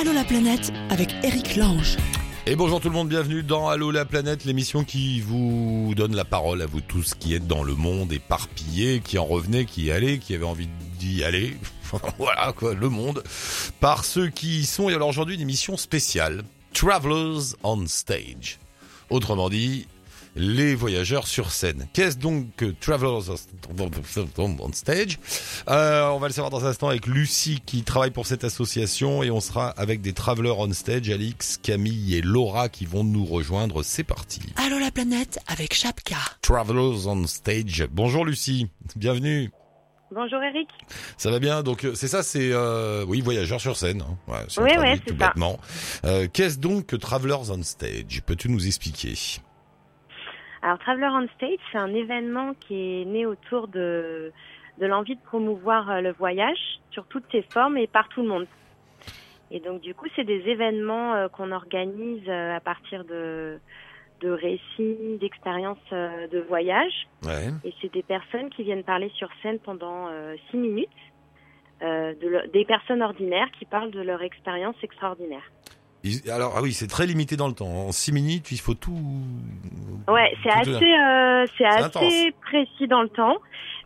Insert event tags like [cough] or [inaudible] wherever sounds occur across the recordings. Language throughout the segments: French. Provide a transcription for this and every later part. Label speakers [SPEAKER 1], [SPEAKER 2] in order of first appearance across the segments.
[SPEAKER 1] Allô la planète avec Eric Lange.
[SPEAKER 2] Et bonjour tout le monde, bienvenue dans Allô la planète, l'émission qui vous donne la parole à vous tous qui êtes dans le monde éparpillé, qui en revenez, qui y allez, qui avez envie d'y aller. [laughs] voilà quoi, le monde. Par ceux qui y sont. Et alors aujourd'hui une émission spéciale. Travelers on Stage. Autrement dit, les voyageurs sur scène. Qu'est-ce donc que Travelers on Stage euh, On va le savoir dans un instant avec Lucie qui travaille pour cette association et on sera avec des Travelers on Stage, Alix, Camille et Laura qui vont nous rejoindre. C'est parti.
[SPEAKER 1] Allô la planète avec Chapka.
[SPEAKER 2] Travelers on Stage. Bonjour Lucie, bienvenue.
[SPEAKER 3] Bonjour Eric.
[SPEAKER 2] Ça va bien? Donc euh, c'est ça, c'est euh, oui voyageurs sur scène. Hein. Ouais, si
[SPEAKER 3] Oui, ouais,
[SPEAKER 2] tout
[SPEAKER 3] ça.
[SPEAKER 2] bêtement. Euh, Qu'est-ce donc que Travelers on Stage? Peux-tu nous expliquer?
[SPEAKER 3] Alors Traveler on Stage, c'est un événement qui est né autour de, de l'envie de promouvoir euh, le voyage sur toutes ses formes et par tout le monde. Et donc du coup, c'est des événements euh, qu'on organise euh, à partir de, de récits, d'expériences euh, de voyage.
[SPEAKER 2] Ouais.
[SPEAKER 3] Et c'est des personnes qui viennent parler sur scène pendant six minutes. de le- des personnes ordinaires qui parlent de leur expérience extraordinaire.
[SPEAKER 2] Alors ah oui, c'est très limité dans le temps. En six minutes, il faut tout.
[SPEAKER 3] Ouais, c'est assez, euh, c'est assez
[SPEAKER 2] intense.
[SPEAKER 3] précis dans le temps,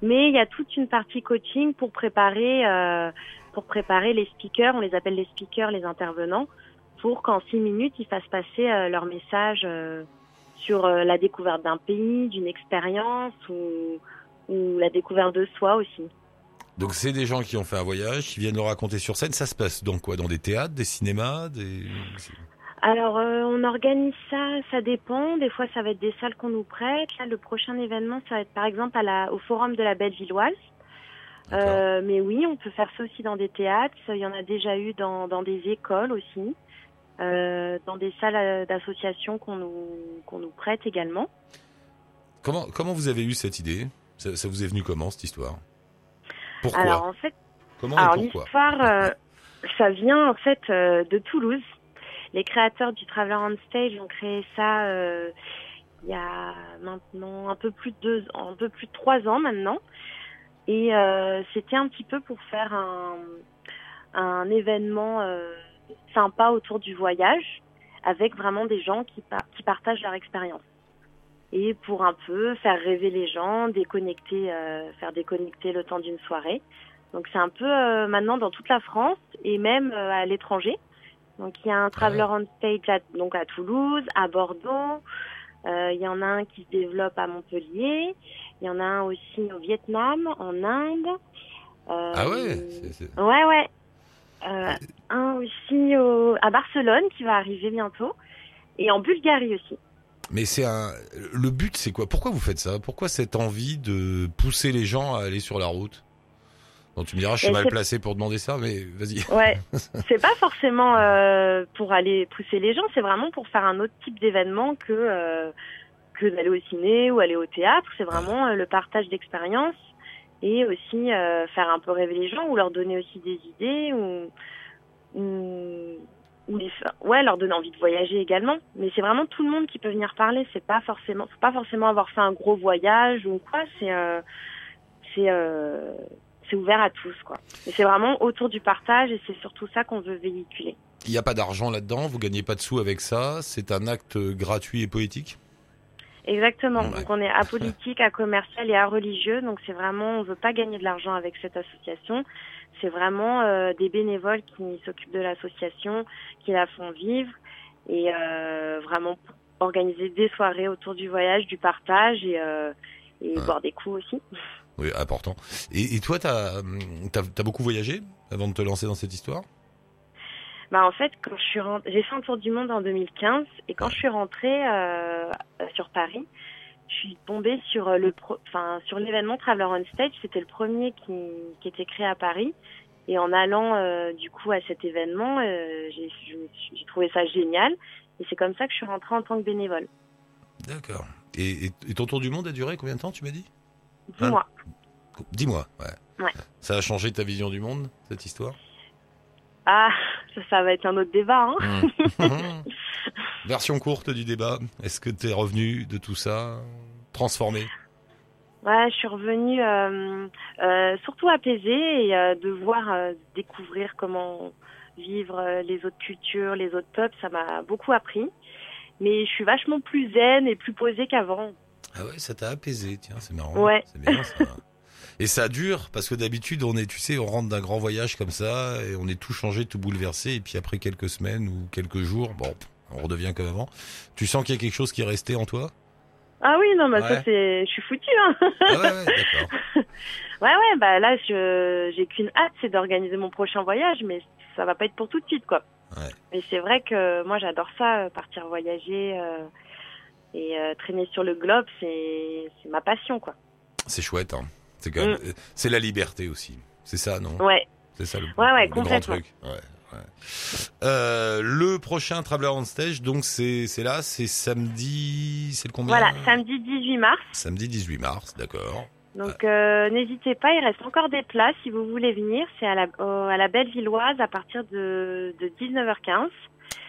[SPEAKER 3] mais il y a toute une partie coaching pour préparer, euh, pour préparer les speakers. On les appelle les speakers, les intervenants, pour qu'en six minutes ils fassent passer euh, leur message euh, sur euh, la découverte d'un pays, d'une expérience ou, ou la découverte de soi aussi.
[SPEAKER 2] Donc c'est des gens qui ont fait un voyage, qui viennent le raconter sur scène. Ça se passe dans quoi? Dans des théâtres, des cinémas, des.
[SPEAKER 3] Alors, euh, on organise ça, ça dépend. Des fois, ça va être des salles qu'on nous prête. Là, le prochain événement, ça va être par exemple à la, au Forum de la Bellevilloise.
[SPEAKER 2] D'accord.
[SPEAKER 3] Euh, mais oui, on peut faire ça aussi dans des théâtres. Il y en a déjà eu dans, dans des écoles aussi, euh, dans des salles d'associations qu'on nous, qu'on nous prête également.
[SPEAKER 2] Comment comment vous avez eu cette idée? Ça, ça vous est venu comment cette histoire? Pourquoi
[SPEAKER 3] Alors, en fait,
[SPEAKER 2] Comment
[SPEAKER 3] alors l'histoire, euh, ça vient en fait euh, de Toulouse. Les créateurs du Traveler on Stage ont créé ça euh, il y a maintenant un peu plus de deux, un peu plus de trois ans maintenant. Et c'était un petit peu pour faire un, un événement sympa autour du voyage, avec vraiment des gens qui, par- qui partagent leur expérience. Et pour un peu faire rêver les gens, déconnecter, euh, faire déconnecter le temps d'une soirée. Donc c'est un peu euh, maintenant dans toute la France et même euh, à l'étranger. Donc il y a un Traveler on Stage à, donc à Toulouse, à Bordeaux. Il y en a un qui se développe à Montpellier. Il y en a un aussi au Vietnam, en Inde.
[SPEAKER 2] Ah ouais c'est- c'est-
[SPEAKER 3] Ouais, ouais. Euh, un aussi au, à Barcelone qui va arriver bientôt. Et en Bulgarie aussi.
[SPEAKER 2] Mais c'est un. Le but, c'est quoi? Pourquoi vous faites ça? Pourquoi cette envie de pousser les gens à aller sur la route? Bon, tu me diras, je suis
[SPEAKER 3] Et
[SPEAKER 2] mal placé pour demander ça, mais vas-y.
[SPEAKER 3] Ouais, [laughs] c'est pas forcément euh, pour aller pousser les gens, c'est vraiment pour faire un autre type d'événement que euh, que d'aller au ciné ou aller au théâtre. C'est vraiment euh, le partage d'expériences et aussi faire un peu rêver les gens ou leur donner aussi des idées ou ou, ou les ouais leur donner envie de voyager également. Mais c'est vraiment tout le monde qui peut venir parler. C'est pas forcément faut pas forcément avoir fait un gros voyage ou quoi. C'est euh, c'est euh, c'est ouvert à tous quoi. Et c'est vraiment autour du partage et c'est surtout ça qu'on veut véhiculer.
[SPEAKER 2] Il n'y a pas d'argent là-dedans, vous gagnez pas de sous avec ça. C'est un acte gratuit et poétique.
[SPEAKER 3] Exactement.
[SPEAKER 2] Ouais.
[SPEAKER 3] Donc on est apolitique, [laughs] commercial et religieux. Donc c'est vraiment, on veut pas gagner de l'argent avec cette association. C'est vraiment euh, des bénévoles qui s'occupent de l'association, qui la font vivre et euh, vraiment organiser des soirées autour du voyage, du partage et, euh, et
[SPEAKER 2] Ouais.
[SPEAKER 3] boire des coups aussi. [laughs]
[SPEAKER 2] Oui, important. Et, et toi, t'as as, beaucoup voyagé avant de te lancer dans cette histoire?
[SPEAKER 3] Bah en fait, quand je suis rentrée, j'ai fait un tour du monde en 2015 et quand je suis rentrée sur Paris, je suis tombée sur le, pro- enfin sur l'événement Traveler on Stage. C'était le premier qui, qui était créé à Paris. Et en allant euh, du coup à cet événement, euh, j'ai trouvé ça génial. Et c'est comme ça que je suis rentrée en tant que bénévole.
[SPEAKER 2] D'accord. Et, et- et ton tour du monde a duré combien de temps, tu m'as dit?
[SPEAKER 3] Dix mois.
[SPEAKER 2] Dis-moi. Ouais.
[SPEAKER 3] Ouais.
[SPEAKER 2] Ça a changé ta vision du monde, cette histoire?
[SPEAKER 3] Ah, ça, ça va être un autre débat. Hein.
[SPEAKER 2] Mmh. [laughs] Version courte du débat. Est-ce que tu es revenu de tout ça transformé?
[SPEAKER 3] Ouais, je suis revenue euh, euh, surtout apaisée et euh, de voir, découvrir comment vivre les autres cultures, les autres peuples, ça m'a beaucoup appris. Mais je suis vachement plus zen et plus posée qu'avant.
[SPEAKER 2] Ah ouais, ça t'a apaisé, tiens, c'est marrant.
[SPEAKER 3] Ouais.
[SPEAKER 2] C'est bien ça. Et ça dure parce que d'habitude on est, tu sais, on rentre d'un grand voyage comme ça et on est tout changé, tout bouleversé et puis après quelques semaines ou quelques jours, bon, on redevient comme avant. Tu sens qu'il y a quelque chose qui est resté en toi?
[SPEAKER 3] Ah oui, non, bah
[SPEAKER 2] Ouais.
[SPEAKER 3] ça c'est, je suis foutue. Hein.
[SPEAKER 2] Ah ouais, ouais. [laughs]
[SPEAKER 3] Ouais, ouais, bah là, je, j'ai qu'une hâte, c'est d'organiser mon prochain voyage, mais ça va pas être pour tout de suite, quoi.
[SPEAKER 2] Ouais.
[SPEAKER 3] Mais c'est vrai que moi, j'adore ça, euh, partir voyager euh, et euh, traîner sur le globe, c'est, c'est ma passion, quoi.
[SPEAKER 2] C'est chouette, hein. C'est quand même,
[SPEAKER 3] Mm.
[SPEAKER 2] c'est la liberté aussi. C'est ça, non?
[SPEAKER 3] Ouais,
[SPEAKER 2] C'est ça le,
[SPEAKER 3] Ouais, ouais,
[SPEAKER 2] le grand
[SPEAKER 3] complètement.
[SPEAKER 2] truc. Ouais, ouais. Euh, le prochain Traveler on Stage, donc c'est là, c'est samedi, c'est le combien
[SPEAKER 3] voilà, samedi 18 mars.
[SPEAKER 2] Samedi 18 mars, d'accord.
[SPEAKER 3] Donc euh, n'hésitez pas, il reste encore des places si vous voulez venir. C'est à la, au- à la Bellevilloise à partir de, de 19h15.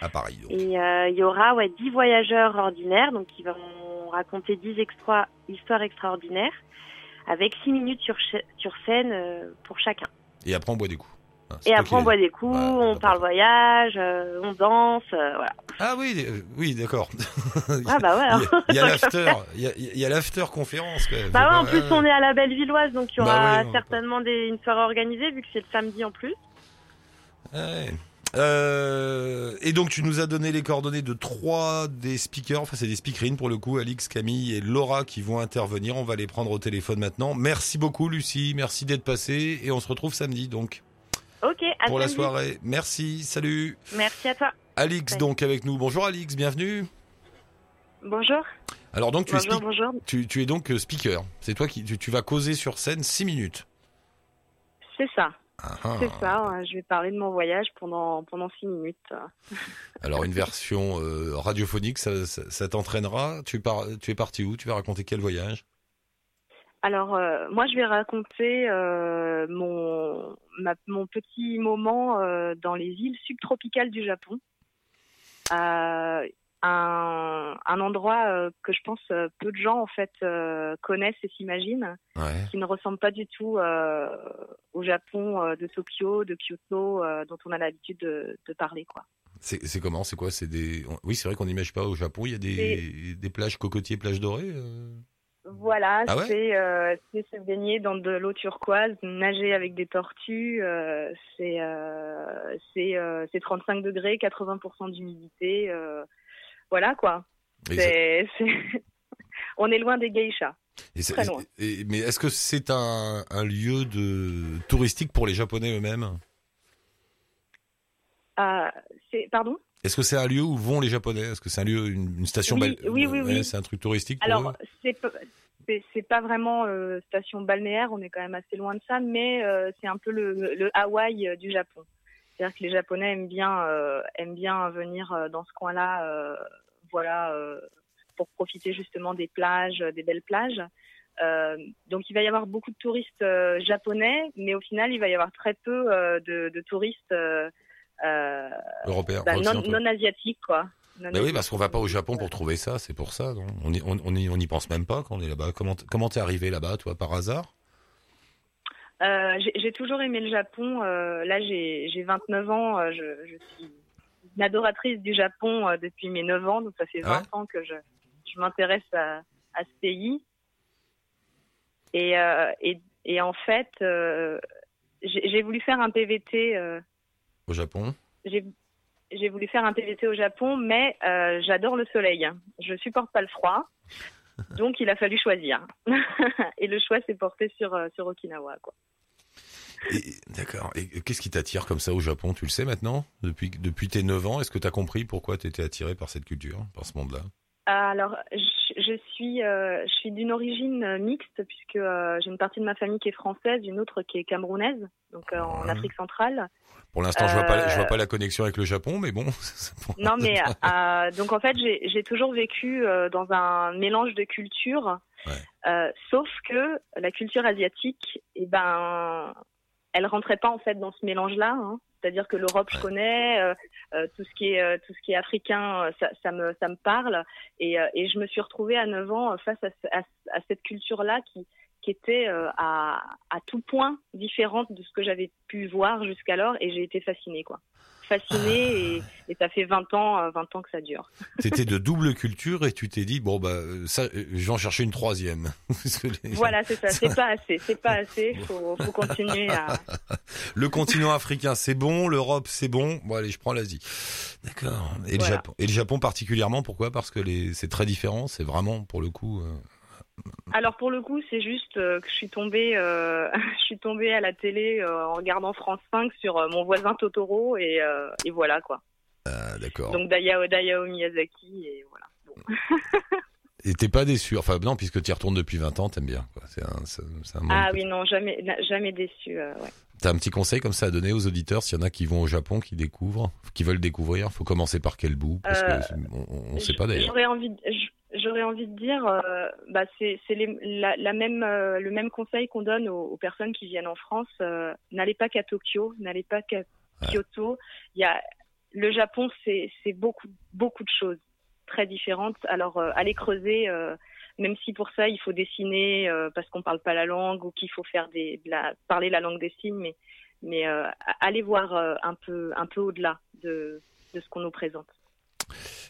[SPEAKER 2] À Paris. Donc.
[SPEAKER 3] Et euh, il y aura ouais, 10 voyageurs ordinaires, donc qui vont raconter 10 extra- histoires extraordinaires, avec 6 minutes sur, sur scène euh, pour chacun.
[SPEAKER 2] Et après on boit des coups. C'est
[SPEAKER 3] Et après on boit des coups, on parle voyage, euh, on danse, euh, voilà.
[SPEAKER 2] Ah oui, euh, oui, d'accord. [laughs]
[SPEAKER 3] Ah bah ouais.
[SPEAKER 2] Il
[SPEAKER 3] hein.
[SPEAKER 2] y a- il y a [laughs] l'after, il y a, il y a l'after conférence quand même.
[SPEAKER 3] Bah ouais, en plus on est à la Bellevilloise, donc il y
[SPEAKER 2] Bah
[SPEAKER 3] aura
[SPEAKER 2] ouais,
[SPEAKER 3] certainement des, une soirée organisée vu que c'est le samedi en plus.
[SPEAKER 2] Ouais. Euh, et donc tu nous as donné les coordonnées de trois des speakers, enfin c'est des speakerines pour le coup, Alix, Camille et Laura qui vont intervenir. On va les prendre au téléphone maintenant. Merci beaucoup Lucie, merci d'être passée et on se retrouve samedi donc
[SPEAKER 3] à
[SPEAKER 2] pour la soirée. Merci, salut.
[SPEAKER 3] Merci à toi.
[SPEAKER 2] Alix
[SPEAKER 3] Salut.
[SPEAKER 2] donc avec nous. Bonjour Alix, bienvenue.
[SPEAKER 3] Bonjour.
[SPEAKER 2] Alors donc tu es,
[SPEAKER 3] Bonjour,
[SPEAKER 2] tu, tu es donc euh, speaker. C'est toi qui tu, tu vas causer sur scène 6 minutes.
[SPEAKER 4] C'est ça,
[SPEAKER 2] Ah, ah.
[SPEAKER 4] c'est ça. Je vais parler de mon voyage pendant pendant six minutes. [laughs]
[SPEAKER 2] Alors une version euh, radiophonique, ça, ça, ça t'entraînera. Tu es parti où? Tu vas raconter quel voyage?
[SPEAKER 4] Alors euh, moi, je vais raconter euh, mon ma- mon petit moment euh, dans les îles subtropicales du Japon. Un, un endroit que je pense peu de gens en fait connaissent et s'imaginent,
[SPEAKER 2] Ouais.
[SPEAKER 4] qui ne ressemble pas du tout au Japon de Tokyo, de Kyoto, dont on a l'habitude de, de parler quoi.
[SPEAKER 2] C'est c'est comment? C'est quoi? C'est des. Oui, c'est vrai qu'on n'imagine pas au Japon. Il y a des, des plages cocotiers, plages dorées. euh?
[SPEAKER 4] Voilà,
[SPEAKER 2] Ah ouais
[SPEAKER 4] c'est euh, c'est se baigner dans de l'eau turquoise, nager avec des tortues, euh, c'est euh, c'est euh, c'est 35 degrés, 80% d'humidité, voilà quoi.
[SPEAKER 2] Ça- [laughs]
[SPEAKER 4] on est loin des geishas.
[SPEAKER 2] et
[SPEAKER 4] très loin.
[SPEAKER 2] et- mais est-ce que c'est un, un lieu de touristique pour les Japonais eux-mêmes?
[SPEAKER 4] C'est pardon?
[SPEAKER 2] Est-ce que c'est un lieu où vont les Japonais? Est-ce que c'est un lieu, une, une station
[SPEAKER 4] Oui,
[SPEAKER 2] bal-
[SPEAKER 4] oui, oui,
[SPEAKER 2] ouais,
[SPEAKER 4] oui.
[SPEAKER 2] C'est un truc touristique pour
[SPEAKER 4] Alors c'est c'est pas vraiment euh, station balnéaire, on est quand même assez loin de ça, mais euh, c'est un peu le, le Hawaï euh, du Japon. C'est-à-dire que les Japonais aiment bien euh, aiment bien venir euh, dans ce coin-là, euh, voilà, euh, pour profiter justement des plages, euh, des belles plages. Euh, donc il va y avoir beaucoup de touristes euh, japonais, mais au final il va y avoir très peu euh, de, de touristes euh,
[SPEAKER 2] Européens
[SPEAKER 4] bah, non, asiatiques quoi. Non
[SPEAKER 2] Bah oui, parce qu'on va pas au Japon pour trouver ça, c'est pour ça. non on, y, on, on, y, on y pense même pas quand on est là-bas. Comment comment t'es arrivé là-bas, toi, par hasard?
[SPEAKER 4] Euh, j'ai toujours aimé le Japon. Euh, là, j'ai j'ai 29 ans. euh, je, je suis une adoratrice du Japon depuis mes 9 ans. Donc, ça fait 20
[SPEAKER 2] Ah ouais?
[SPEAKER 4] ans que je, je m'intéresse à, à ce pays. Et, et, et en fait, j'ai voulu faire un PVT.
[SPEAKER 2] Au Japon
[SPEAKER 4] j'ai voulu faire un PVT au Japon, mais euh, j'adore le soleil. Je supporte pas le froid. [laughs] Donc, il a fallu choisir. [laughs] et le choix s'est porté sur, euh, sur Okinawa. Quoi.
[SPEAKER 2] Et- D'accord. Et qu'est-ce qui t'attire comme ça au Japon? Tu le sais maintenant? Depuis, depuis tes 9 ans, est-ce que tu as compris pourquoi tu étais attiré par cette culture, par ce monde-là?
[SPEAKER 4] Alors, je, je suis, euh, je suis d'une origine mixte puisque euh, j'ai une partie de ma famille qui est française, une autre qui est camerounaise, donc euh, en
[SPEAKER 2] Ouais.
[SPEAKER 4] Afrique centrale.
[SPEAKER 2] Pour l'instant, je vois pas, je vois pas la connexion avec le Japon, mais bon. [laughs]
[SPEAKER 4] Non, mais donc en fait, j'ai toujours vécu dans un mélange de cultures,
[SPEAKER 2] Ouais.
[SPEAKER 4] sauf que la culture asiatique, eh ben, elle rentrait pas en fait dans ce mélange-là. hein. C'est-à-dire que l'Europe, je connais, euh, euh, tout ce qui est euh, tout ce qui est africain, ça, ça me ça me parle, et, et je me suis retrouvée à 9 ans face à, à, à cette culture-là qui qui était à, à tout point différente de ce que j'avais pu voir jusqu'alors. Et j'ai été fascinée quoi fascinée et, et, ça fait 20 ans 20 ans que ça dure. [laughs]
[SPEAKER 2] C'était de double culture et tu t'es dit bon bah ça je vais en chercher une troisième. [laughs]
[SPEAKER 4] voilà c'est ça. C'est [laughs] pas assez. C'est pas assez. Faut, faut continuer à.
[SPEAKER 2] Le continent africain c'est bon. l'Europe c'est bon. Bon allez je prends l'Asie. D'accord. Et le Japon. Et le Japon particulièrement pourquoi? Parce que les c'est très différent. C'est vraiment pour le coup. Euh,
[SPEAKER 4] alors pour le coup, c'est juste euh, que je suis tombée, euh, [laughs] je suis tombée à la télé euh, en regardant France 5 sur mon voisin Totoro et, et voilà quoi.
[SPEAKER 2] Ah, d'accord.
[SPEAKER 4] Donc Dayao, Dayao Miyazaki et voilà. Bon. [laughs]
[SPEAKER 2] et t'es pas déçu, enfin non, puisque tu y retournes depuis 20 ans, t'aimes bien quoi. C'est un, un
[SPEAKER 4] ah oui non, jamais, jamais déçu. ouais.
[SPEAKER 2] T'as un petit conseil comme ça à donner aux auditeurs s'il y en a qui vont au Japon, qui découvrent, qui veulent découvrir, faut commencer par quel bout? Parce que on, sait pas d'ailleurs.
[SPEAKER 4] J'aurais envie, j'aurais envie de dire, euh, bah c'est la, la, même euh, le même conseil qu'on donne aux, personnes qui viennent en France. Euh, n'allez pas qu'à Tokyo, n'allez pas qu'à Kyoto. Il y a le Japon, c'est beaucoup beaucoup de choses très différentes. Alors allez creuser, même si pour ça il faut dessiner parce qu'on parle pas la langue ou qu'il faut faire des la, parler la langue des signes, mais mais allez voir un peu un peu au-delà de de ce qu'on nous présente.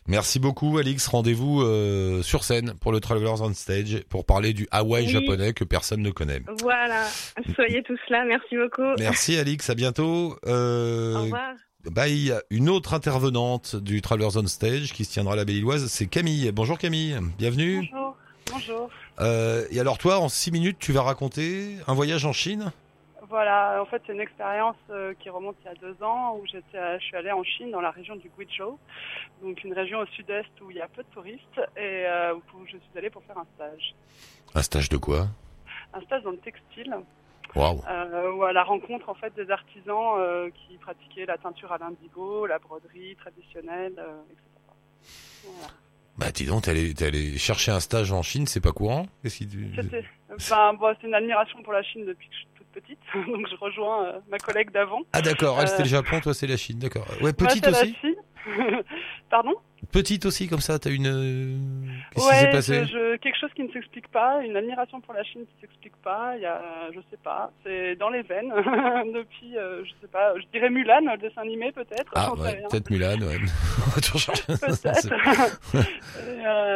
[SPEAKER 2] Merci beaucoup Alix, rendez-vous euh, sur scène pour le Travelers on Stage pour parler du Hawaï japonais que personne ne connaît.
[SPEAKER 4] Voilà, soyez tous là, merci beaucoup.
[SPEAKER 2] Merci Alix, à bientôt.
[SPEAKER 4] Euh, Au revoir.
[SPEAKER 2] A une autre intervenante du Travelers on Stage qui se tiendra à la Belle-Illoise, c'est Camille. Bonjour Camille, bienvenue.
[SPEAKER 5] Bonjour. Bonjour.
[SPEAKER 2] Euh, et alors toi, en six minutes, tu vas raconter un voyage en Chine?
[SPEAKER 5] Voilà, en fait, c'est une expérience euh, qui remonte il y a deux ans où j'étais, je suis allée en Chine, dans la région du Guizhou, donc une région au sud-est où il y a peu de touristes et euh, où je suis allée pour faire un stage.
[SPEAKER 2] Un stage de quoi?
[SPEAKER 5] Un stage dans le textile.
[SPEAKER 2] Wow.
[SPEAKER 5] Euh, ou à la rencontre en fait des artisans euh, qui pratiquaient la teinture à l'indigo, la broderie traditionnelle, etc.
[SPEAKER 2] Voilà. Bah dis donc, t'es allé, allé, chercher un stage en Chine, c'est pas courant?
[SPEAKER 5] Qu'est-ce qui... Enfin, bon, c'est une admiration pour la Chine depuis que je petite, donc je rejoins euh, ma collègue d'avant.
[SPEAKER 2] Ah d'accord, elle c'était le euh, Japon, toi c'est la Chine, d'accord. Ouais, [laughs] petite aussi. [laughs]
[SPEAKER 5] Pardon?
[SPEAKER 2] Petite aussi, comme ça, t'as une. Euh, qu'est-ce
[SPEAKER 5] ouais,
[SPEAKER 2] qui s'est passé
[SPEAKER 5] je, Quelque chose qui ne s'explique pas, une admiration pour la Chine qui ne s'explique pas. Il y a, je sais pas, c'est dans les veines [laughs] depuis, je sais pas, je dirais Mulan, le dessin animé peut-être.
[SPEAKER 2] Ah ouais, peut-être Mulan, ouais. [laughs]
[SPEAKER 5] peut-être.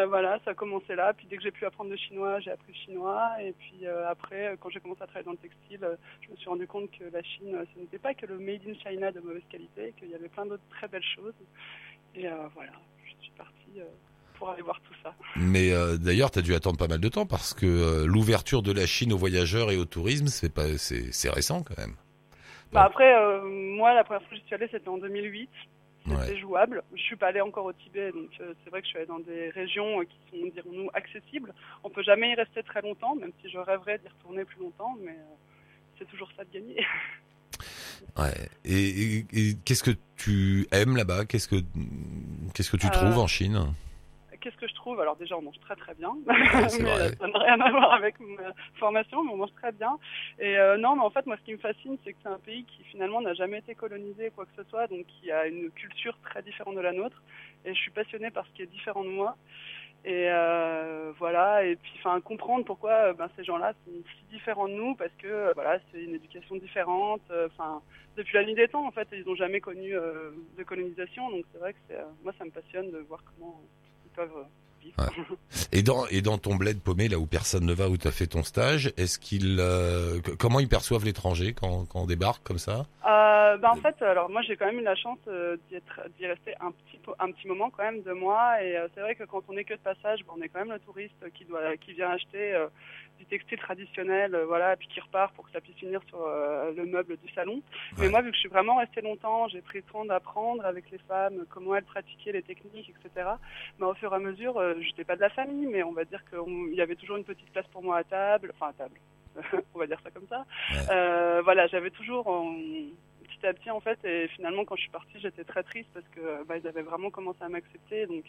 [SPEAKER 5] [laughs] voilà, ça a commencé là. Puis dès que j'ai pu apprendre le chinois, j'ai appris le chinois. Et puis après, quand j'ai commencé à travailler dans le textile, je me suis rendu compte que la Chine, ce n'était pas que le made in China de mauvaise qualité, qu'il y avait plein d'autres très belles choses. Et voilà, je suis partie pour aller voir tout ça.
[SPEAKER 2] Mais euh, d'ailleurs, tu as dû attendre pas mal de temps parce que euh, l'ouverture de la Chine aux voyageurs et au tourisme, c'est pas c'est récent quand même.
[SPEAKER 5] Bah après, euh, moi, la première fois que je suis allée, c'était en 2008. C'était jouable. Je suis pas allée encore au Tibet, donc c'est vrai que je suis allée dans des régions qui sont, dirons-nous, accessibles. On peut jamais y rester très longtemps, même si je rêverais d'y retourner plus longtemps, mais c'est toujours ça de gagner. [laughs]
[SPEAKER 2] Ouais. Et, qu'est-ce que tu aimes là-bas? Qu'est-ce que qu'est-ce que tu trouves en Chine?
[SPEAKER 5] Qu'est-ce que je trouve? Alors déjà, on mange très très bien. [laughs] ça n'a rien à voir avec ma formation, mais on mange très bien. Et euh, non, mais en fait, moi, ce qui me fascine, c'est que c'est un pays qui finalement n'a jamais été colonisé, quoi que ce soit, donc qui a une culture très différente de la nôtre. Et je suis passionnée par ce qui est différent de moi. Et euh, voilà, et puis enfin comprendre pourquoi euh, ben, ces gens-là sont si différents de nous, parce que euh, voilà, c'est une éducation différente. Euh, enfin, depuis la nuit des temps, en fait, ils n'ont jamais connu de colonisation, donc c'est vrai que moi, ça me passionne de voir comment Hasta.
[SPEAKER 2] Et dans et dans ton bled paumé là où personne ne va où tu as fait ton stage, est-ce qu'ils euh, comment ils perçoivent l'étranger quand, quand on débarque comme ça?
[SPEAKER 5] Euh, ben, en fait, alors moi j'ai quand même eu la chance euh, d'y rester un petit un petit moment quand même de mois et euh, c'est vrai que quand on est que de passage, ben, on est quand même le touriste qui doit qui vient acheter du textile traditionnel, voilà, puis qui repart pour que ça puisse finir sur le meuble du salon. Mais moi, vu que je suis vraiment restée longtemps, j'ai pris le temps d'apprendre avec les femmes comment elles pratiquaient les techniques, etc. Mais au fur et à mesure, euh, je n'étais pas de la famille, mais on va dire qu'il y avait toujours une petite place pour moi à table, enfin à table, [laughs] on va dire ça comme ça. Euh, voilà, j'avais toujours petit à petit en fait, et finalement quand je suis partie, j'étais très triste parce que bah, ils avaient vraiment commencé à m'accepter, donc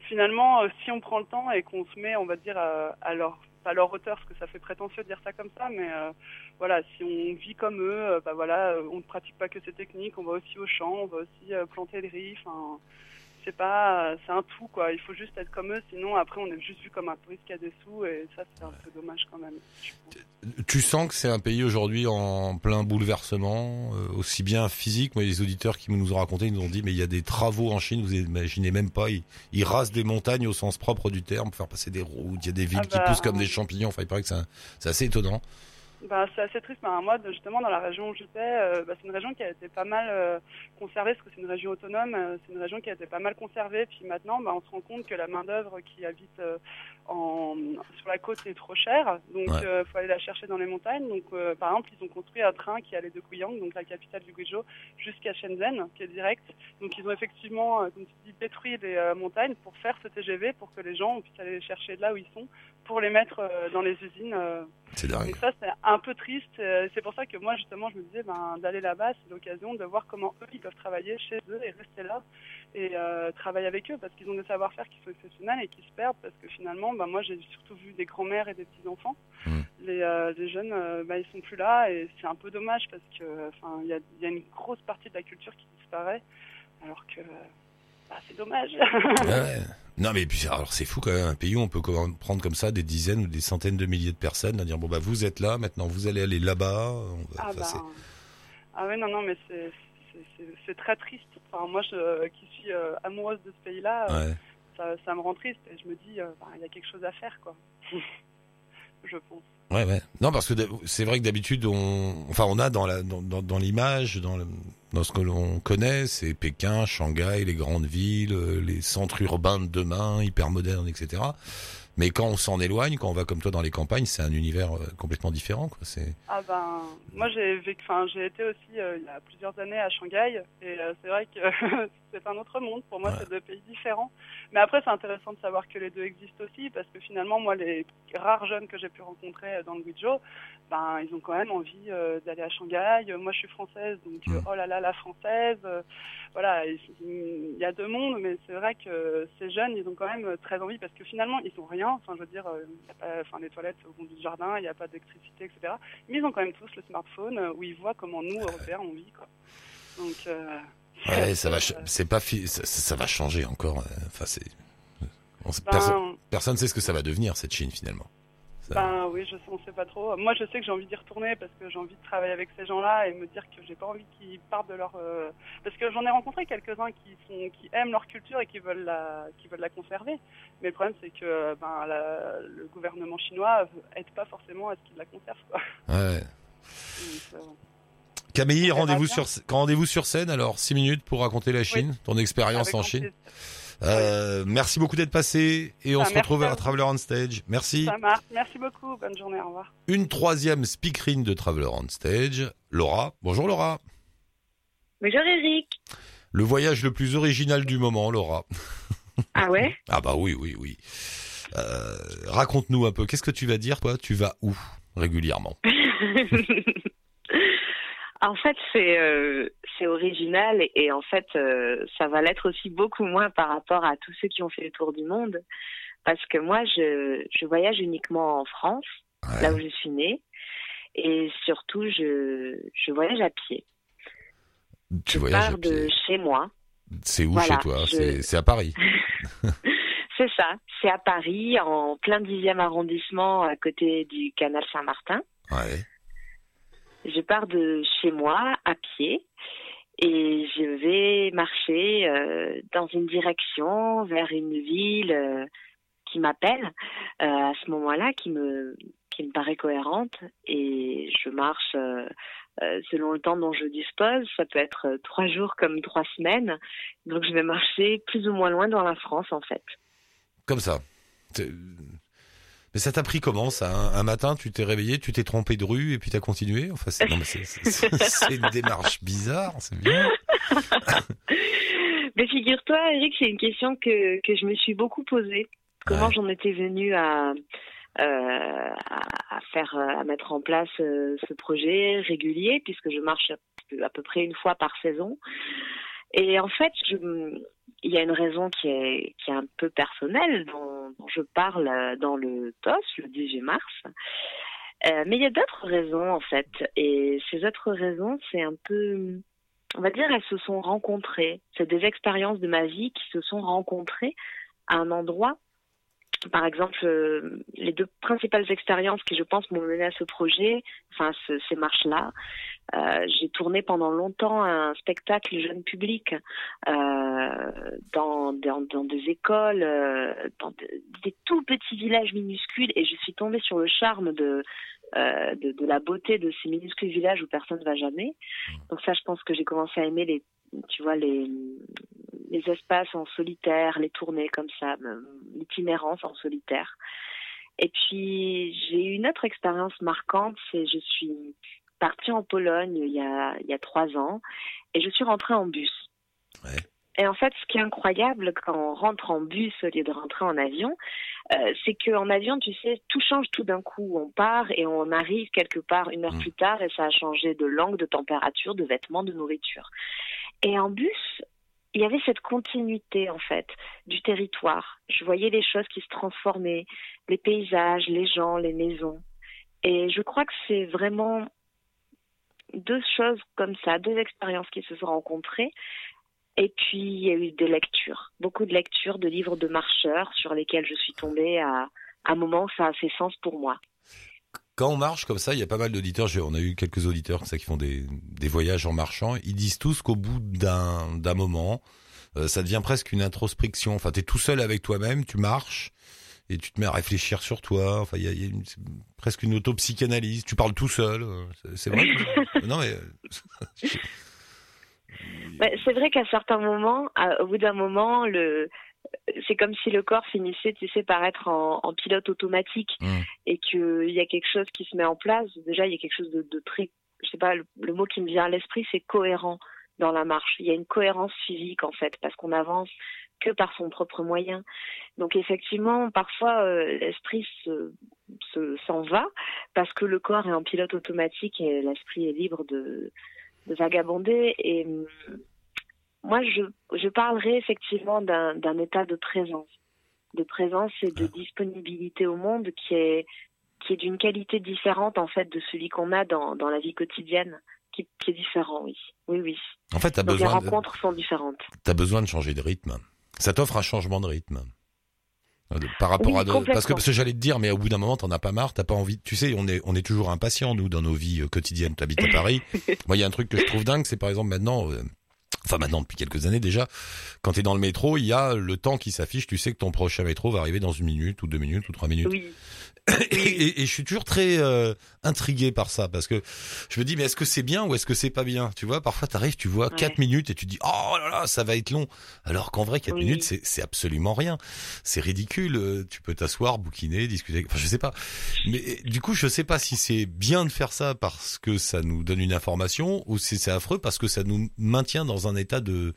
[SPEAKER 5] finalement, si on prend le temps et qu'on se met, on va dire, à, à leur pas leur hauteur, parce que ça fait prétentieux de dire ça comme ça, mais euh, voilà, si on vit comme eux, euh, bah voilà, euh, on ne pratique pas que ces techniques, on va aussi au champ, on va aussi planter le riz, enfin, c'est pas, c'est un tout quoi. Il faut juste être comme eux, sinon après on est juste vu comme un touriste qui a des sous et ça c'est un peu dommage quand même.
[SPEAKER 2] Tu sens que c'est un pays aujourd'hui en plein bouleversement, euh, aussi bien physique? Moi, les auditeurs qui nous ont raconté, ils nous ont dit mais il y a des travaux en Chine, vous imaginez même pas. Ils, ils rasent des montagnes au sens propre du terme pour faire passer des routes. Il y a des villes
[SPEAKER 5] Ah
[SPEAKER 2] qui
[SPEAKER 5] bah,
[SPEAKER 2] poussent comme des champignons. Enfin, il paraît que c'est assez étonnant.
[SPEAKER 5] Bah, c'est assez triste. Bah, moi, justement, dans la région où j'étais, euh, bah, c'est une région qui a été pas mal euh, conservée, parce que c'est une région autonome. euh, c'est une région qui a été pas mal conservée. Puis maintenant, bah, on se rend compte que la main-d'œuvre qui habite euh, en, sur la côte est trop chère. Donc,
[SPEAKER 2] Ouais.
[SPEAKER 5] euh, faut aller la chercher dans les montagnes. Donc, par exemple, ils ont construit un train qui allait de Kuyang, donc la capitale du Guizhou, jusqu'à Shenzhen, qui est direct. Donc, ils ont effectivement, comme tu dis, détruit les montagnes pour faire ce TGV, pour que les gens puissent aller les chercher de là où ils sont, pour les mettre euh, dans les usines. euh,
[SPEAKER 2] C'est dingue.
[SPEAKER 5] donc ça, c'est un peu triste. Euh, C'est pour ça que moi, justement, je me disais, ben, d'aller là-bas, c'est l'occasion de voir comment eux, ils peuvent travailler chez eux et rester là et euh, travailler avec eux parce qu'ils ont des savoir-faire qui sont exceptionnels et qui se perdent parce que finalement, ben, moi, j'ai surtout vu des grands-mères et des petits-enfants.
[SPEAKER 2] Mm.
[SPEAKER 5] Les, euh, les jeunes, euh, ben, ils sont plus là et c'est un peu dommage parce que, enfin, il y a, y a une grosse partie de la culture qui disparaît alors que, bah, c'est dommage.
[SPEAKER 2] Ouais. [laughs] Non mais puis alors c'est fou quand même un pays où on peut prendre comme ça des dizaines ou des centaines de milliers de personnes à dire bon bah vous êtes là maintenant vous allez aller là-bas on va-
[SPEAKER 5] Ah bah, ah ouais non non mais c'est très triste. Enfin moi je qui suis euh, amoureuse de ce pays-là, euh,
[SPEAKER 2] ouais.
[SPEAKER 5] ça, ça me rend triste et je me dis euh, bah, il y a quelque chose à faire quoi. [laughs] je pense.
[SPEAKER 2] Ouais, ouais. Non, parce que c'est vrai que d'habitude, on, enfin, on a dans la, dans, dans, dans l'image, dans, le- dans ce que l'on connaît, c'est Pékin, Shanghai, les grandes villes, euh, les centres urbains de demain, hyper modernes, etc. Mais quand on s'en éloigne, quand on va comme toi dans les campagnes, c'est un univers euh, complètement différent, quoi. C'est,
[SPEAKER 5] Ah ben moi j'ai vécu, enfin j'ai été aussi euh, il y a plusieurs années à Shanghai et euh, c'est vrai que [laughs] c'est un autre monde. Pour moi
[SPEAKER 2] Ouais.
[SPEAKER 5] c'est deux pays différents. Mais après c'est intéressant de savoir que les deux existent aussi parce que finalement moi les rares jeunes que j'ai pu rencontrer dans le Guizhou, ben ils ont quand même envie euh, d'aller à Shanghai. Euh, Moi je suis française donc euh, oh là là la française. euh, voilà il y a deux mondes mais c'est vrai que ces jeunes ils ont quand même très envie parce que finalement ils ont rien. Enfin je veux dire y a pas, enfin les toilettes au fond du jardin, il n'y a pas d'électricité etc. Mais ils ont quand même tous le smartphone où ils voient comment nous, Européens, on vit. Quoi. Donc, euh,
[SPEAKER 2] ouais, ça va,
[SPEAKER 5] euh,
[SPEAKER 2] c'est pas, ça, ça- va changer encore. euh, Enfin, c'est,
[SPEAKER 5] ben,
[SPEAKER 2] personne, personne sait ce que ça va devenir cette Chine finalement. Ça-
[SPEAKER 5] ben oui, je on sait pas trop. Moi, je sais que j'ai envie d'y retourner parce que j'ai envie de travailler avec ces gens-là et me dire que j'ai pas envie qu'ils partent de leur. euh, Parce que j'en ai rencontré quelques-uns qui sont, qui aiment leur culture et qui veulent la, qui veulent la conserver. Mais le problème, c'est que ben, la- le gouvernement chinois aide pas forcément à ce qu'ils la conservent. Quoi.
[SPEAKER 2] ouais.
[SPEAKER 5] Donc, euh,
[SPEAKER 2] Camille, rendez-vous sur, rendez-vous sur scène alors, six minutes pour raconter la Chine, ton expérience en Chine. Euh, merci beaucoup d'être passé et on
[SPEAKER 5] Bah,
[SPEAKER 2] se retrouve
[SPEAKER 5] à.
[SPEAKER 2] Traveler on Stage. Merci.
[SPEAKER 5] Ça marche. Merci beaucoup. Bonne journée. Au revoir.
[SPEAKER 2] Une troisième speakerine de Traveler on Stage, Laura. Bonjour Laura.
[SPEAKER 3] Bonjour Eric.
[SPEAKER 2] Le voyage le plus original du moment, Laura.
[SPEAKER 3] Ah ouais? [laughs]
[SPEAKER 2] Ah bah oui, oui, oui. Euh, Raconte-nous un peu. Qu'est-ce que tu vas dire, toi? Tu vas où régulièrement? [laughs]
[SPEAKER 3] En fait, c'est euh, c'est original et, et en fait, euh, ça va l'être aussi beaucoup moins par rapport à tous ceux qui ont fait le tour du monde. Parce que moi, je, je voyage uniquement en France,
[SPEAKER 2] Ouais.
[SPEAKER 3] là où je suis née. Et surtout, je, je voyage à pied.
[SPEAKER 2] Tu
[SPEAKER 3] je
[SPEAKER 2] voyages
[SPEAKER 3] pars
[SPEAKER 2] à pied.
[SPEAKER 3] de chez moi.
[SPEAKER 2] C'est où
[SPEAKER 3] Voilà,
[SPEAKER 2] chez toi
[SPEAKER 3] je-
[SPEAKER 2] C'est c'est à Paris. [laughs] [laughs]
[SPEAKER 3] C'est ça. C'est à Paris, en plein dixième arrondissement, à côté du canal Saint-Martin.
[SPEAKER 2] Ouais.
[SPEAKER 3] Je pars de chez moi à pied et je vais marcher euh, dans une direction vers une ville euh, qui m'appelle euh, à ce moment-là, qui me qui me paraît cohérente et je marche selon le temps dont je dispose. Ça peut être trois jours comme trois semaines. Donc je vais marcher plus ou moins loin dans la France en fait.
[SPEAKER 2] Comme ça. Mais ça t'a pris comment ça un, un matin, tu t'es réveillé, tu t'es trompé de rue et puis t'as continué? Enfin, c'est [laughs] une démarche bizarre, c'est bien. [laughs]
[SPEAKER 3] Mais figure-toi, Eric, c'est une question que, que je me suis beaucoup posée. Comment
[SPEAKER 2] Ouais.
[SPEAKER 3] j'en étais venue à, euh, à, à faire, à mettre en place euh, ce projet régulier, puisque je marche à peu près une fois par saison. Et en fait, je, il y a une raison qui est, qui est un peu personnelle, dont, je parle euh, dans le TOS, le 18 mars. Euh, mais il y a d'autres raisons, en fait. Et ces autres raisons, c'est un peu on va dire, elles se sont rencontrées. C'est des expériences de ma vie qui se sont rencontrées à un endroit. Par exemple, euh, les deux principales expériences qui, je pense, m'ont mené à ce projet, enfin, ce, ces marches-là, euh, j'ai tourné pendant longtemps un spectacle jeune public euh, dans, dans, dans, des écoles, euh, dans de, des tout petits villages minuscules, et je suis tombée sur le charme de, euh, de, de, la beauté de ces minuscules villages où personne ne va jamais. Donc ça, je pense que j'ai commencé à aimer les, tu vois, les, les espaces en solitaire, les tournées comme ça, l'itinérance en solitaire. Et puis j'ai eu une autre expérience marquante, c'est je suis partie en Pologne il y a il y a trois ans et je suis rentrée en bus.
[SPEAKER 2] Ouais.
[SPEAKER 3] Et en fait, ce qui est incroyable quand on rentre en bus au lieu de rentrer en avion, euh, c'est qu'en avion, tu sais, tout change tout d'un coup. On part et on arrive quelque part une heure mmh. plus tard et ça a changé de langue, de température, de vêtements, de nourriture. Et en bus, il y avait cette continuité en fait du territoire. Je voyais les choses qui se transformaient, les paysages, les gens, les maisons. Et je crois que c'est vraiment deux choses comme ça, deux expériences qui se sont rencontrées. Et puis il y a eu des lectures, beaucoup de lectures de livres de marcheurs sur lesquels je suis tombée à, un moment où ça a fait sens pour moi
[SPEAKER 2] quand on marche comme ça, il y a pas mal d'auditeurs. On a eu quelques auditeurs ça, qui font des, voyages en marchant. Ils disent tous qu'au bout d'un d'un moment, euh, ça devient presque une introspection. Enfin, tu es tout seul avec toi-même, tu marches et tu te mets à réfléchir sur toi. Enfin, il y a, y a une, presque une autopsychanalyse. Tu parles tout seul. Euh, c'est vrai. [laughs] non mais.
[SPEAKER 3] Bah, c'est vrai qu'à certains moments, à, au bout d'un moment, le c'est comme si le corps finissait, tu sais, par être en, en pilote automatique mmh. et qu'il y a quelque chose qui se met en place. Déjà, il y a quelque chose de, de très, je sais pas, le, le, mot qui me vient à l'esprit, c'est cohérent dans la marche. Il y a une cohérence physique en fait, parce qu'on avance que par son propre moyen. Donc effectivement, parfois euh, l'esprit se, se, s'en va parce que le corps est en pilote automatique et l'esprit est libre de, de vagabonder et moi, je, je parlerai effectivement d'un état de présence, de présence et de disponibilité au monde qui est, qui est d'une qualité différente en fait de celui qu'on a dans, dans la vie quotidienne, qui, qui est différent, oui. Oui, oui.
[SPEAKER 2] En fait, as
[SPEAKER 3] Donc
[SPEAKER 2] besoin
[SPEAKER 3] les rencontres de... sont différentes.
[SPEAKER 2] Tu as besoin de changer de rythme. Ça t'offre un changement de rythme. Par rapport
[SPEAKER 3] oui,
[SPEAKER 2] à de... parce que parce que j'allais te dire mais au bout d'un moment t'en as pas marre t'as pas envie tu sais on est on est toujours impatient nous dans nos vies euh, quotidiennes t'habites à Paris [laughs] moi il y a un truc que je trouve dingue c'est par exemple maintenant euh, enfin maintenant depuis quelques années déjà, quand tu es dans le métro, il y a le temps qui s'affiche, tu sais que ton prochain métro va arriver dans une minute ou deux minutes ou trois minutes.
[SPEAKER 3] Oui. [coughs]
[SPEAKER 2] Et, et, et, je suis toujours très euh, intrigué par ça parce que je me dis mais est-ce que c'est bien ou est-ce que c'est pas bien? Tu vois parfois t'arrives tu vois quatre ouais. minutes et tu dis oh là là ça va être long. Alors qu'en vrai quatre oui. minutes c'est c'est absolument rien. C'est ridicule tu peux t'asseoir bouquiner discuter enfin je sais pas. Mais du coup je sais pas si c'est bien de faire ça parce que ça nous donne une information ou si c'est affreux parce que ça nous maintient dans un état de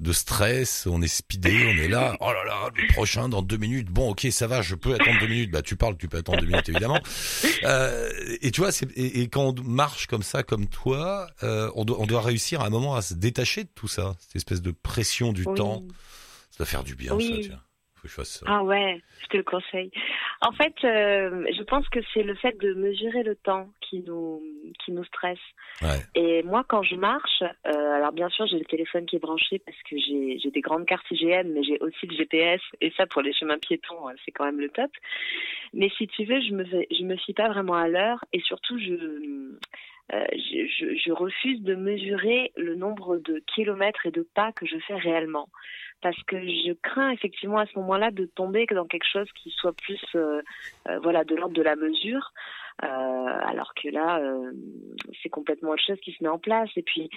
[SPEAKER 2] de stress. On est speedé on est là. Oh là là le prochain dans deux minutes. Bon ok ça va je peux attendre deux minutes. Bah tu parles tu peux attendre deux minutes évidemment [laughs] euh, et tu vois, et, et, quand on marche comme ça, comme toi, euh, on, doit, on doit réussir à un moment à se détacher de tout ça, cette espèce de pression du
[SPEAKER 3] oui.
[SPEAKER 2] temps. Ça doit faire du bien,
[SPEAKER 3] oui.
[SPEAKER 2] ça, tiens. Faut que je fasse ça.
[SPEAKER 3] Ah ouais, je te le conseille. En fait, euh, je pense que c'est le fait de mesurer le temps qui nous qui nous stresse.
[SPEAKER 2] Ouais.
[SPEAKER 3] Et moi, quand je marche, euh, alors bien sûr, j'ai le téléphone qui est branché parce que j'ai des grandes cartes IGN, mais j'ai aussi le GPS et ça pour les chemins piétons, euh, c'est quand même le top. Mais si tu veux, je me je me fie pas vraiment à l'heure et surtout je euh, je, refuse de mesurer le nombre de kilomètres et de pas que je fais réellement. Parce que je crains effectivement à ce moment-là de tomber dans quelque chose qui soit plus euh, euh, voilà de l'ordre de la mesure. Alors que là c'est complètement autre chose qui se met en place. Et puis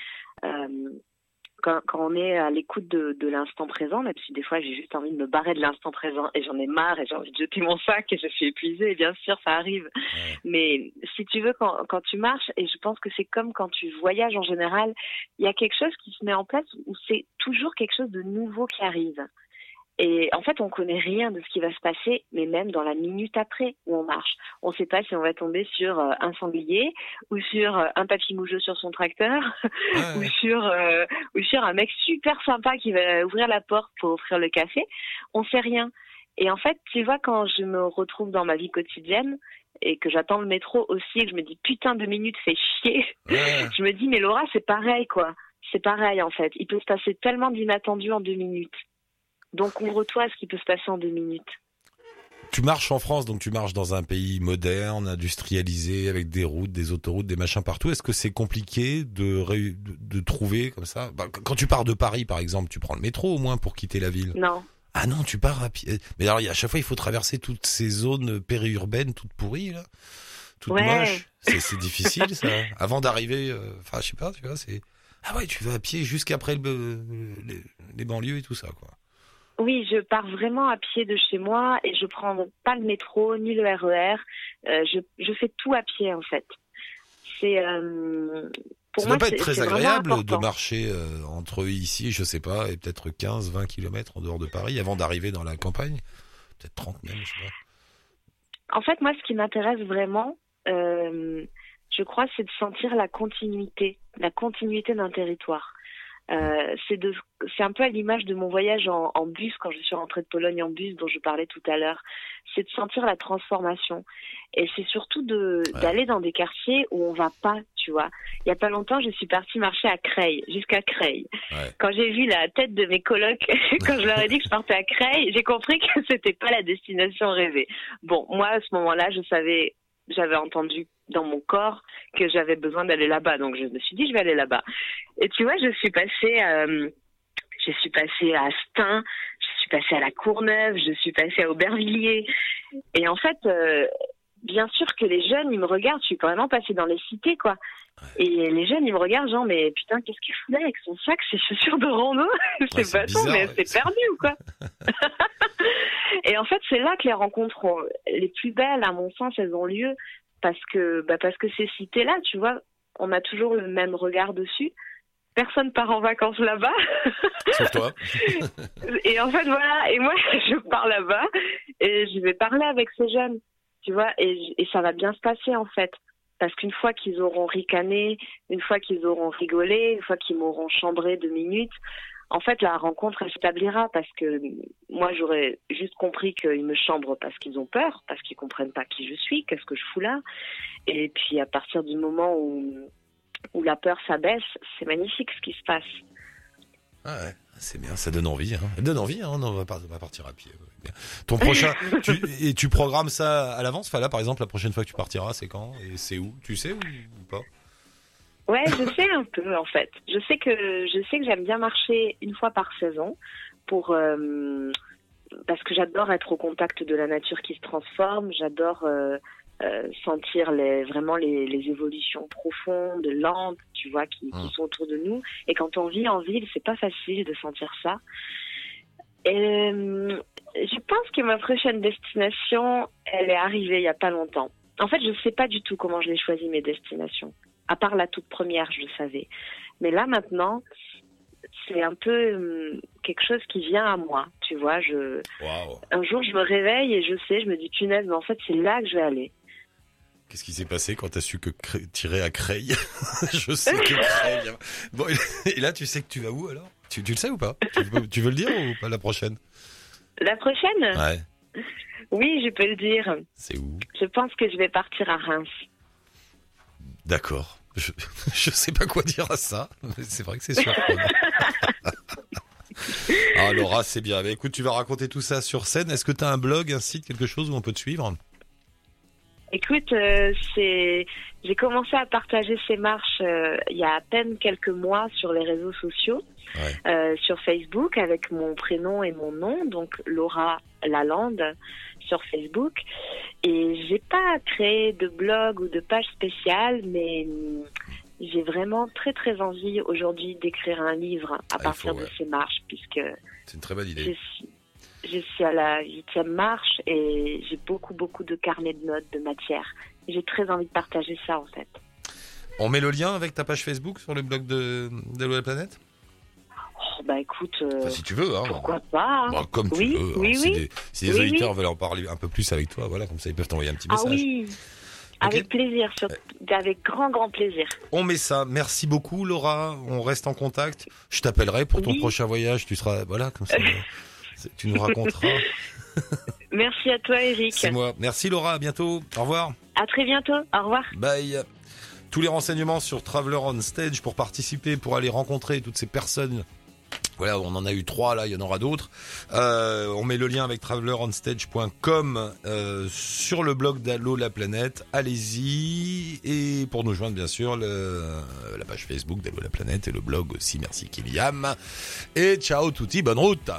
[SPEAKER 3] quand, quand, on est à l'écoute de, de l'instant présent, même si des fois j'ai juste envie de me barrer de l'instant présent et j'en ai marre et j'ai envie de jeter mon sac et je suis épuisée, et bien sûr ça arrive. Mais si tu veux, quand, quand tu marches, et je pense que c'est comme quand tu voyages en général, il y a quelque chose qui se met en place où c'est toujours quelque chose de nouveau qui arrive. Et en fait, on connaît rien de ce qui va se passer, mais même dans la minute après où on marche, on ne sait pas si on va tomber sur euh, un sanglier ou sur euh, un papy mougeux sur son tracteur [laughs]
[SPEAKER 2] Ouais,
[SPEAKER 3] ou
[SPEAKER 2] ouais.
[SPEAKER 3] sur euh, ou sur un mec super sympa qui va ouvrir la porte pour offrir le café. On sait rien. Et en fait, tu vois, quand je me retrouve dans ma vie quotidienne et que j'attends le métro aussi et que je me dis putain deux minutes fait chier,
[SPEAKER 2] Ouais. [laughs]
[SPEAKER 3] je me dis mais Laura c'est pareil quoi c'est pareil en fait. Il peut se passer tellement d'inattendus en deux minutes. Donc ouvre-toi à ce qui peut se passer en deux minutes.
[SPEAKER 2] Tu marches en France, donc tu marches dans un pays moderne, industrialisé, avec des routes, des autoroutes, des machins partout. Est-ce que c'est compliqué de, ré- de, de trouver comme ça? Bah, Quand tu pars de Paris, par exemple, tu prends le métro au moins pour quitter la ville?
[SPEAKER 3] Non.
[SPEAKER 2] Ah non, tu pars à pied. Mais alors, à chaque fois, il faut traverser toutes ces zones périurbaines, toutes pourries, là. Toutes
[SPEAKER 3] Ouais.
[SPEAKER 2] moches. C'est difficile, ça. [laughs] Avant d'arriver, euh, enfin, je sais pas, tu vois, c'est... Ah ouais, tu vas à pied jusqu'après le, les, les banlieues et tout ça, quoi.
[SPEAKER 3] Oui, je pars vraiment à pied de chez moi et je prends pas le métro ni le RER. Euh, je, je fais tout à pied en fait. C'est euh, pour
[SPEAKER 2] ça
[SPEAKER 3] moi
[SPEAKER 2] doit pas être très agréable de marcher euh, entre ici, je sais pas, et peut-être 15, 20 kilomètres en dehors de Paris avant d'arriver dans la campagne. Peut-être 30 même, je sais pas.
[SPEAKER 3] En fait, moi, ce qui m'intéresse vraiment, euh, je crois, c'est de sentir la continuité, la continuité d'un territoire. Euh, c'est de, c'est un peu à l'image de mon voyage en, en bus quand je suis rentrée de Pologne en bus dont je parlais tout à l'heure. C'est de sentir la transformation et c'est surtout de
[SPEAKER 2] Ouais.
[SPEAKER 3] d'aller dans des quartiers où on va pas, tu vois. Il y a pas longtemps, je suis partie marcher à Creil, jusqu'à Creil.
[SPEAKER 2] Ouais.
[SPEAKER 3] Quand j'ai vu la tête de mes colocs, [laughs] quand je leur ai dit que je partais à Creil, j'ai compris que [laughs] c'était pas la destination rêvée. Bon, moi à ce moment-là, je savais, j'avais entendu dans mon corps que j'avais besoin d'aller là-bas, donc je me suis dit je vais aller là-bas. Et tu vois, je suis passée, euh, je suis passée à Stein, je suis passée à la Courneuve, je suis passée à Aubervilliers, et en fait, euh, bien sûr que les jeunes ils me regardent, je suis vraiment passée dans les cités quoi. Et les jeunes, ils me regardent genre, mais putain, qu'est-ce qu'il fout là avec son sac, ses chaussures de rando? [laughs] C'est pas
[SPEAKER 2] bizarre,
[SPEAKER 3] mais c'est perdu ou quoi. [laughs] Et en fait, c'est là que les rencontres ont- les plus belles, à mon sens, elles ont lieu parce que, bah, parce que ces cités-là, tu vois, on a toujours le même regard dessus. Personne part en vacances là-bas.
[SPEAKER 2] Sauf toi. [laughs]
[SPEAKER 3] Et en fait, voilà. Et moi, [laughs] je pars là-bas et je vais parler avec ces jeunes, tu vois, et, et ça va bien se passer, en fait. Parce qu'une fois qu'ils auront ricané, une fois qu'ils auront rigolé, une fois qu'ils m'auront chambré deux minutes, en fait, la rencontre, elle s'établira parce que moi, j'aurais juste compris qu'ils me chambrent parce qu'ils ont peur, parce qu'ils comprennent pas qui je suis, qu'est-ce que je fous là. Et puis, à partir du moment où, où la peur s'abaisse, c'est magnifique ce qui se passe.
[SPEAKER 2] Ah ouais, c'est bien, ça donne envie. Hein. Ça donne envie, hein. On, va pas- on va partir à pied. ouais. Ton prochain, [laughs] tu, et tu programmes ça à l'avance? Enfin là, par exemple, la prochaine fois que tu partiras, c'est quand? Et c'est où? Tu sais ou, ou pas?
[SPEAKER 3] Ouais, je sais un peu en fait. Je sais que je sais que j'aime bien marcher une fois par saison pour euh, parce que j'adore être au contact de la nature qui se transforme. J'adore euh, euh, sentir les vraiment les, les évolutions profondes, lentes, tu vois, qui, qui
[SPEAKER 2] Mm.
[SPEAKER 3] sont autour de nous. Et quand on vit en ville, c'est pas facile de sentir ça. Et je pense que ma prochaine destination, elle est arrivée il y a pas longtemps. En fait, je sais pas du tout comment je l'ai choisi mes destinations. À part la toute première, je le savais. Mais là maintenant, c'est un peu hum, quelque chose qui vient à moi. Tu vois, je un jour je me réveille et je sais, je me dis punaise, mais en fait c'est là que je vais aller.
[SPEAKER 2] Qu'est-ce qui s'est passé quand t'as su que tirer à Creil [laughs] Je sais que Creil. Bon, et là, tu sais que tu vas où alors? Tu, tu le sais ou pas? Tu veux, tu veux le dire ou pas la prochaine?
[SPEAKER 3] La prochaine?
[SPEAKER 2] Ouais.
[SPEAKER 3] Oui, je peux le dire.
[SPEAKER 2] C'est où?
[SPEAKER 3] Je pense que je vais partir à Reims.
[SPEAKER 2] D'accord. Je, [laughs] je sais pas quoi dire à ça, c'est vrai que c'est surprenant. [laughs] ah Laura, c'est bien. Mais écoute, tu vas raconter tout ça sur scène. Est-ce que tu as un blog, un site, quelque chose où on peut te suivre?
[SPEAKER 3] Écoute, euh, c'est j'ai commencé à partager ces marches euh, il y a à peine quelques mois sur les réseaux sociaux,
[SPEAKER 2] Ouais.
[SPEAKER 3] euh, sur Facebook avec mon prénom et mon nom, donc Laura Lalande sur Facebook. Et j'ai pas créé de blog ou de page spéciale, mais j'ai vraiment très très envie aujourd'hui d'écrire un livre à
[SPEAKER 2] Ah,
[SPEAKER 3] partir
[SPEAKER 2] faut, ouais.
[SPEAKER 3] de ces marches, puisque
[SPEAKER 2] C'est une très bonne
[SPEAKER 3] je
[SPEAKER 2] idée.
[SPEAKER 3] suis, je suis à la huitième marche et j'ai beaucoup, beaucoup de carnets de notes, de matière. J'ai très envie de partager ça, en fait.
[SPEAKER 2] On met le lien avec ta page Facebook sur le blog de, de la planète?
[SPEAKER 3] Bah écoute, euh,
[SPEAKER 2] Enfin, si tu veux. Hein.
[SPEAKER 3] pourquoi pas hein.
[SPEAKER 2] Bah, comme tu
[SPEAKER 3] Oui,
[SPEAKER 2] veux. hein.
[SPEAKER 3] oui,
[SPEAKER 2] si
[SPEAKER 3] oui.
[SPEAKER 2] des, si des auditeurs veulent en parler un peu plus avec toi, voilà, comme ça ils peuvent t'envoyer un petit
[SPEAKER 3] Ah
[SPEAKER 2] message.
[SPEAKER 3] oui, avec plaisir, sur- avec grand, grand plaisir.
[SPEAKER 2] On met ça. Merci beaucoup, Laura. On reste en contact. Je t'appellerai pour ton
[SPEAKER 3] Oui.
[SPEAKER 2] prochain voyage. Tu seras, voilà, comme ça. [laughs] tu nous raconteras. [laughs]
[SPEAKER 3] Merci à toi, Eric.
[SPEAKER 2] C'est moi. Merci, Laura. À bientôt. Au revoir.
[SPEAKER 3] À très bientôt. Au revoir.
[SPEAKER 2] Bye. Tous les renseignements sur Traveler on Stage pour participer, pour aller rencontrer toutes ces personnes voilà, on en a eu trois là, il y en aura d'autres. Euh, on met le lien avec traveleronstage.com euh, sur le blog d'Allo la planète. Allez-y et pour nous joindre bien sûr la page Facebook d'Allo la planète et le blog aussi. Merci Kiliam et ciao touti, bonne route.